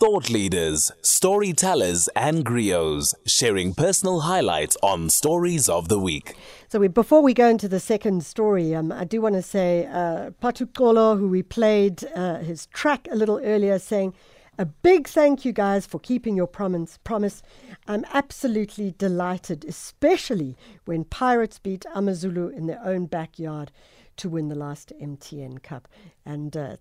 Thought leaders, storytellers, and griots sharing personal highlights on Stories of the Week. So we, before we go into the second story, um, I do want to say uh, Patukolo, who we played uh, his track a little earlier, saying a big thank you guys for keeping your promise. Promise. I'm absolutely delighted, especially when Pirates beat Amazulu in their own backyard to win the last MTN Cup. And uh,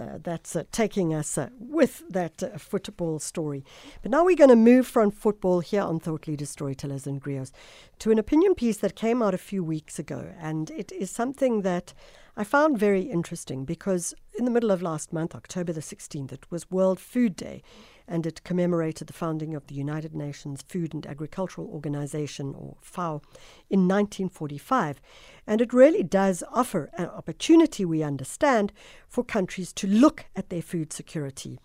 uh, that's uh, taking us uh, with that uh, football story. But now we're going to move from football here on Thought Leaders, Storytellers, and Griots to an opinion piece that came out a few weeks ago. And it is something that I found very interesting because in the middle of last month, October the 16th, it was World Food Day and it commemorated the founding of the United Nations Food and Agricultural Organization, or FAO, in 1945. And it really does offer an opportunity, we understand, for countries to look at their food security.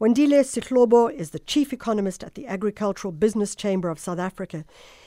Wandile Sihlobo is the chief economist at the Agricultural Business Chamber of South Africa.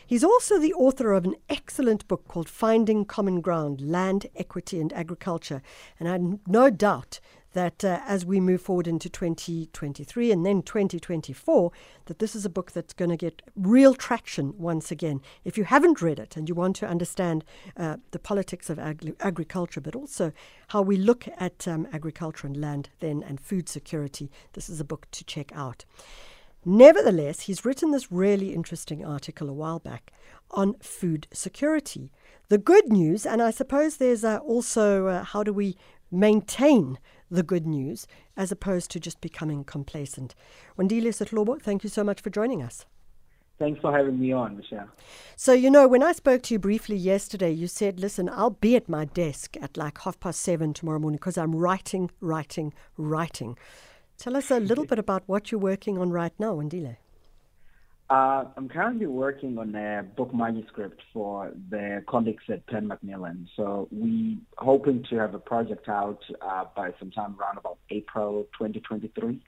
He's also the author of an excellent book called Finding Common Ground Land, Equity and Agriculture. And I have no doubt that uh, as we move forward into 2023 and then 2024, that this is a book that's going to get real traction once again. If you haven't read it and you want to understand uh, the politics of ag- agriculture, but also how we look at um, agriculture and land then and food security, this is a book to check out. Nevertheless, he's written this really interesting article a while back on food security. The good news, and I suppose there's uh, also uh, how do we maintain the good news as opposed to just becoming complacent. Wandile Sihlobo, thank you so much for joining us. Thanks for having me on, Michelle. So, you know, when I spoke to you briefly yesterday, you said, listen, I'll be at my desk at like half past seven tomorrow morning because I'm writing, writing, writing. Tell us a little bit about what you're working on right now, Wandile. Uh, I'm currently working on a book manuscript for the colleagues at Pan Macmillan. So we're hoping to have a project out uh, by sometime around about April 2023.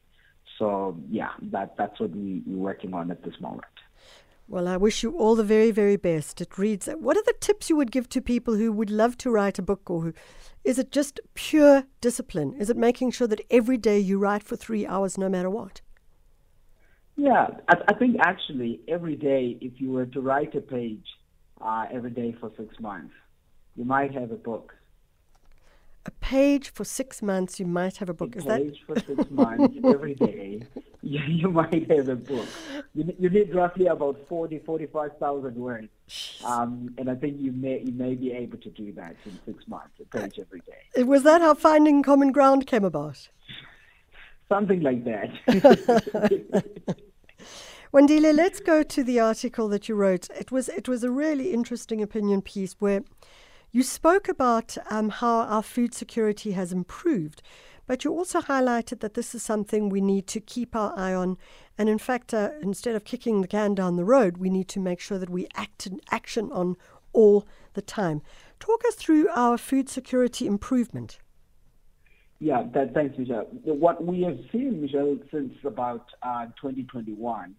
So yeah, that that's what we, we're working on at this moment. Well, I wish you all the very, very best. It reads. What are the tips you would give to people who would love to write a book, or who, is it just pure discipline? Is it making sure that every day you write for three hours, no matter what? Yeah, I, I think actually every day, if you were to write a page uh, every day for six months, you might have a book. A page for six months, you might have a book. A Is page that for six months every day, you, you might have a book. You, you need roughly about 40, 45,000 words. Um, and I think you may you may be able to do that in six months, a page every day. was that how finding common ground came about? Something like that. Wandile, let's go to the article that you wrote. It was it was a really interesting opinion piece where you spoke about um, how our food security has improved, but you also highlighted that this is something we need to keep our eye on. And in fact, uh, instead of kicking the can down the road, we need to make sure that we act in action on all the time. Talk us through our food security improvement. Yeah, that, thanks, Michelle. What we have seen, Michelle, since about uh, 2021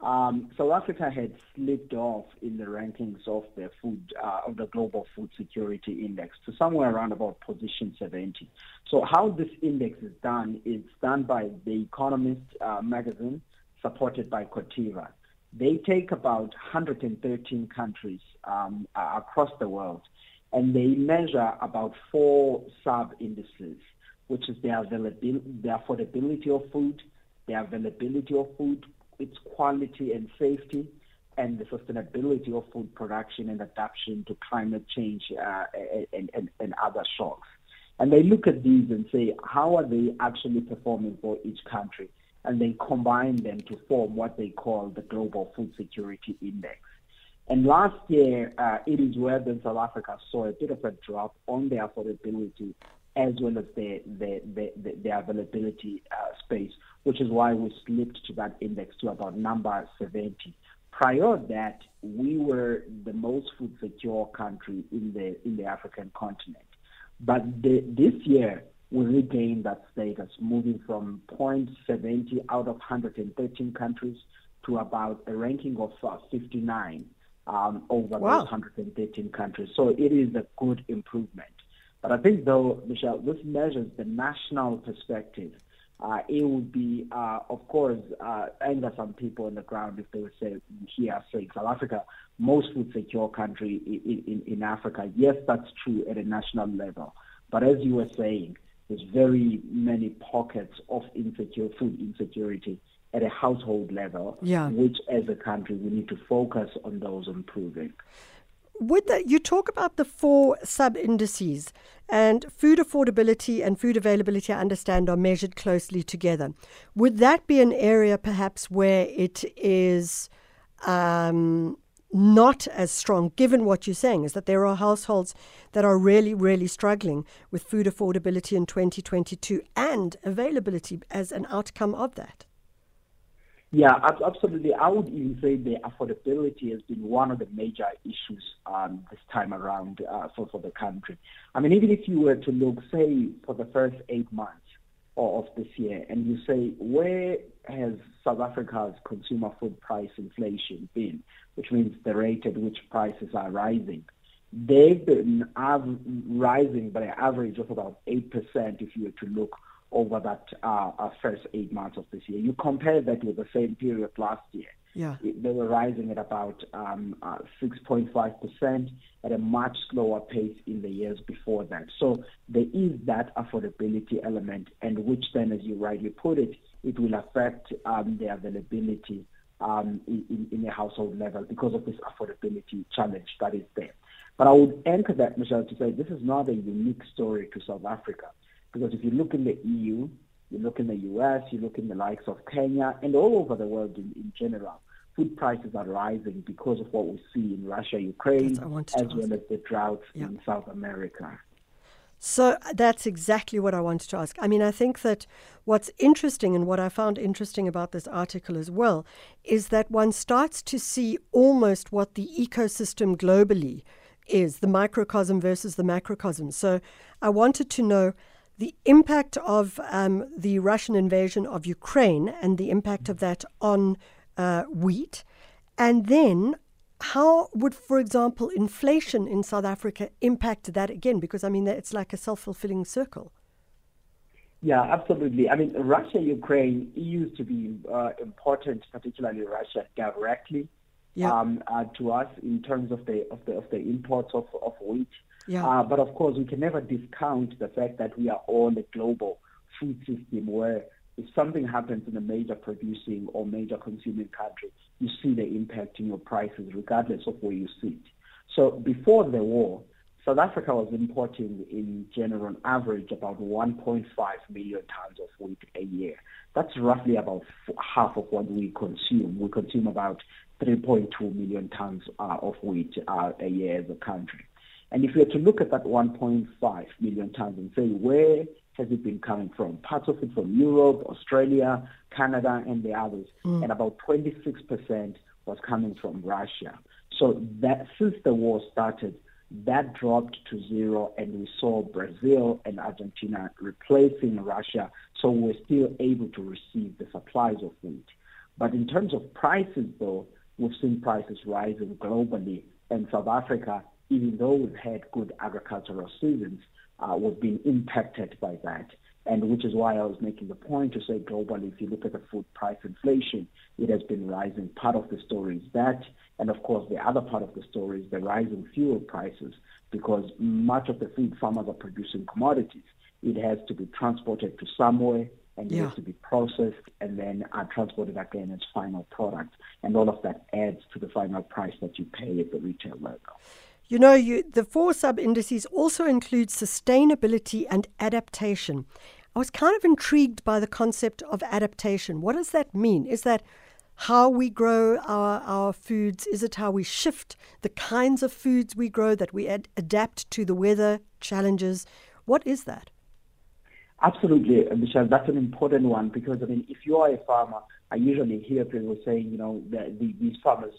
um, South Africa had slipped off in the rankings of the food uh, of the global food security index to somewhere around about position 70. So how this index is done is done by the Economist uh, magazine, supported by Corteva. They take about 113 countries um, across the world, and they measure about four sub indices, which is the availability, the affordability of food, the availability of food, its quality and safety, and the sustainability of food production and adaptation to climate change uh, and, and, and other shocks. And they look at these and say, how are they actually performing for each country? And they combine them to form what they call the Global Food Security Index. And last year, uh, it is where then South Africa saw a bit of a drop on the affordability as well as the, the, the, the, the availability uh, space, which is why we slipped to that index to about number 70. Prior to that, we were the most food secure country in the, in the African continent. But the, this year, we regained that status, moving from 0.70 out of 113 countries to about a ranking of uh, 59 um, over wow. those 113 countries. So it is a good improvement. But I think, though, Michelle, this measures the national perspective uh, it would be, uh, of course, uh, anger some people on the ground if they would say, here, say, South Africa, most food secure country in, in, in Africa. Yes, that's true at a national level. But as you were saying, there's very many pockets of insecure food insecurity at a household level, yeah. which as a country we need to focus on those improving. Would that you talk about the four sub indices and food affordability and food availability? I understand are measured closely together. Would that be an area perhaps where it is um, not as strong, given what you're saying, is that there are households that are really, really struggling with food affordability in 2022 and availability as an outcome of that? Yeah, absolutely. I would even say the affordability has been one of the major issues um, this time around uh, for, for the country. I mean, even if you were to look, say, for the first eight months of this year, and you say, where has South Africa's consumer food price inflation been, which means the rate at which prices are rising? They've been av- rising by an average of about 8% if you were to look over that uh, uh, first eight months of this year. You compare that with the same period last year. Yeah. They were rising at about um, uh, 6.5% at a much slower pace in the years before that. So there is that affordability element, and which then, as you rightly put it, it will affect um, the availability um, in, in a household level because of this affordability challenge that is there. But I would anchor that, Michelle, to say this is not a unique story to South Africa. Because if you look in the EU, you look in the US, you look in the likes of Kenya, and all over the world in, in general, food prices are rising because of what we see in Russia, Ukraine, as well as the droughts yeah. in South America. So uh, that's exactly what I wanted to ask. I mean, I think that what's interesting and what I found interesting about this article as well is that one starts to see almost what the ecosystem globally is the microcosm versus the macrocosm. So I wanted to know the impact of um, the Russian invasion of Ukraine and the impact of that on uh, wheat, and then how would, for example, inflation in South Africa impact that again? Because I mean, it's like a self fulfilling circle. Yeah, absolutely. I mean, Russia, Ukraine used to be uh, important, particularly Russia directly yeah. um, uh, to us in terms of the of the of the imports of, of wheat. Yeah. Uh, but of course, we can never discount the fact that we are all a global food system where if something happens in a major producing or major consuming country, you see the impact in your prices regardless of where you sit. So before the war, South Africa was importing in general on average about 1.5 million tons of wheat a year. That's roughly about half of what we consume. We consume about 3.2 million tons uh, of wheat uh, a year as a country. And if you were to look at that 1.5 million tons and say, where has it been coming from? Parts of it from Europe, Australia, Canada, and the others. Mm. And about 26% was coming from Russia. So that since the war started, that dropped to zero, and we saw Brazil and Argentina replacing Russia. So we're still able to receive the supplies of wheat. But in terms of prices, though, we've seen prices rising globally, and South Africa even though we've had good agricultural seasons, uh, we've been impacted by that. And which is why I was making the point to say globally, if you look at the food price inflation, it has been rising. Part of the story is that. And of course, the other part of the story is the rising fuel prices because much of the food farmers are producing commodities. It has to be transported to somewhere and yeah. it has to be processed and then are transported again as final product. And all of that adds to the final price that you pay at the retail level. You know, you, the four sub indices also include sustainability and adaptation. I was kind of intrigued by the concept of adaptation. What does that mean? Is that how we grow our, our foods? Is it how we shift the kinds of foods we grow, that we ad- adapt to the weather challenges? What is that? Absolutely, Michelle. That's an important one because, I mean, if you are a farmer, I usually hear people saying, you know, these farmers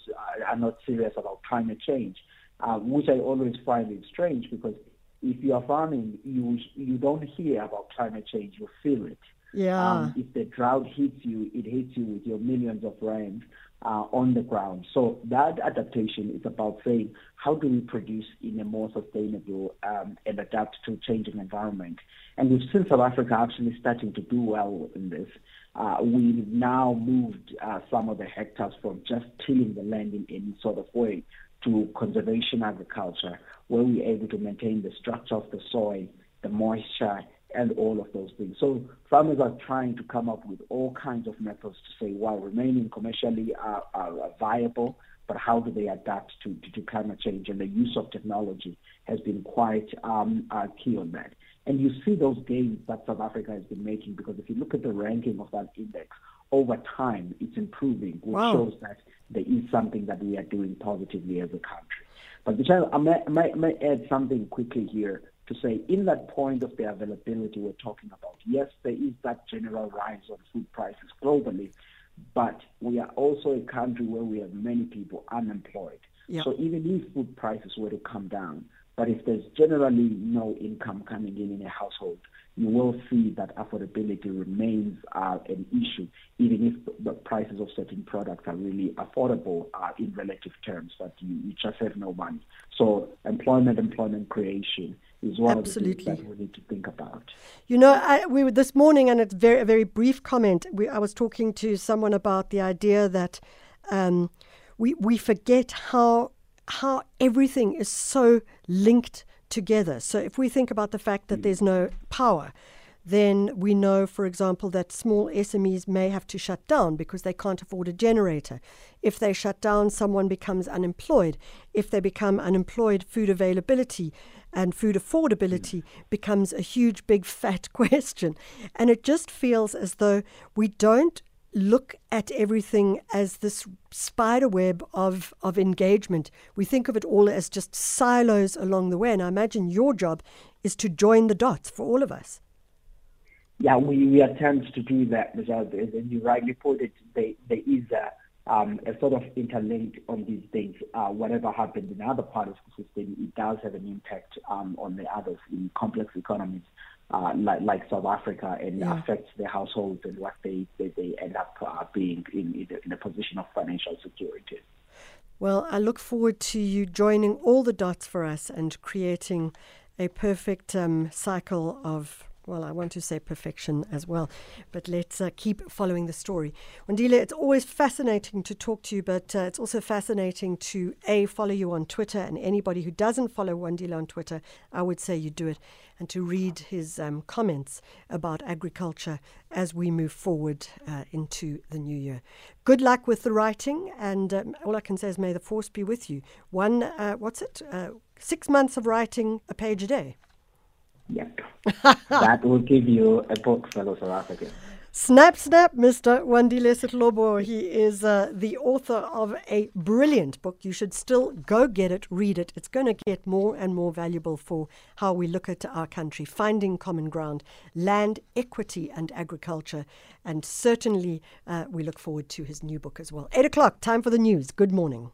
are not serious about climate change uh, which I always find it strange because if you are farming, you you don't hear about climate change, you feel it. Yeah. Um, if the drought hits you, it hits you with your millions of rands uh, on the ground. So that adaptation is about saying how do we produce in a more sustainable um, and adapt to changing environment. And we've seen South Africa actually starting to do well in this. Uh, we've now moved uh, some of the hectares from just tilling the land in any sort of way to conservation agriculture, where we're able to maintain the structure of the soil, the moisture, and all of those things. So farmers are trying to come up with all kinds of methods to say, while remaining commercially uh, uh, viable, but how do they adapt to, to, to, climate change? And the use of technology has been quite um, uh, key on that. And you see those gains that South Africa has been making because if you look at the ranking of that index, over time it's improving, which wow. shows that there is something that we are doing positively as a country. But Michelle, I may, I may, may add something quickly here to say in that point of the availability we're talking about, yes, there is that general rise on food prices globally, but we are also a country where we have many people unemployed. Yep. So even if food prices were to come down, but if there's generally no income coming in in a household, you will see that affordability remains uh, an issue, even if the prices of certain products are really affordable uh, in relative terms, but you, you, just have no money. So employment, employment creation is one Absolutely. of the things that we need to think about. You know, I, we were this morning, and it's very a very brief comment. We, I was talking to someone about the idea that um, we we forget how how everything is so linked together. So if we think about the fact that hmm. there's no power, then we know, for example, that small SMEs may have to shut down because they can't afford a generator. If they shut down, someone becomes unemployed. If they become unemployed, food availability and food affordability hmm. becomes a huge, big, fat question. And it just feels as though we don't look at everything as this spider web of, of engagement. We think of it all as just silos along the way. And I imagine your job is to join the dots for all of us. Yeah, we, we attempt to do that, Michelle. And you rightly put it, there, is a, um, a sort of interlinked on these things. Uh, whatever happens in other parts of the system, it does have an impact um, on the others in complex economies uh, like, like South Africa and yeah. affects their households and what they, they, they end up uh, being in, in a position of financial security. Well, I look forward to you joining all the dots for us and creating a perfect um, cycle of well, I want to say perfection as well, but let's uh, keep following the story. Wandile, it's always fascinating to talk to you, but uh, it's also fascinating to A, follow you on Twitter, and anybody who doesn't follow Wandile on Twitter, I would say you do it, and to read his um, comments about agriculture as we move forward uh, into the new year. Good luck with the writing, and um, all I can say is may the force be with you. One, uh, what's it? Uh, six months of writing a page a day. Yep. that will give you a book, fellow South Africans. Snap, snap, Mr. Wandile Sihlobo. He is uh, the author of a brilliant book. You should still go get it, read it. It's going to get more and more valuable for how we look at our country, finding common ground, land equity and agriculture. And certainly uh, we look forward to his new book as well. Eight o'clock, time for the news. Good morning.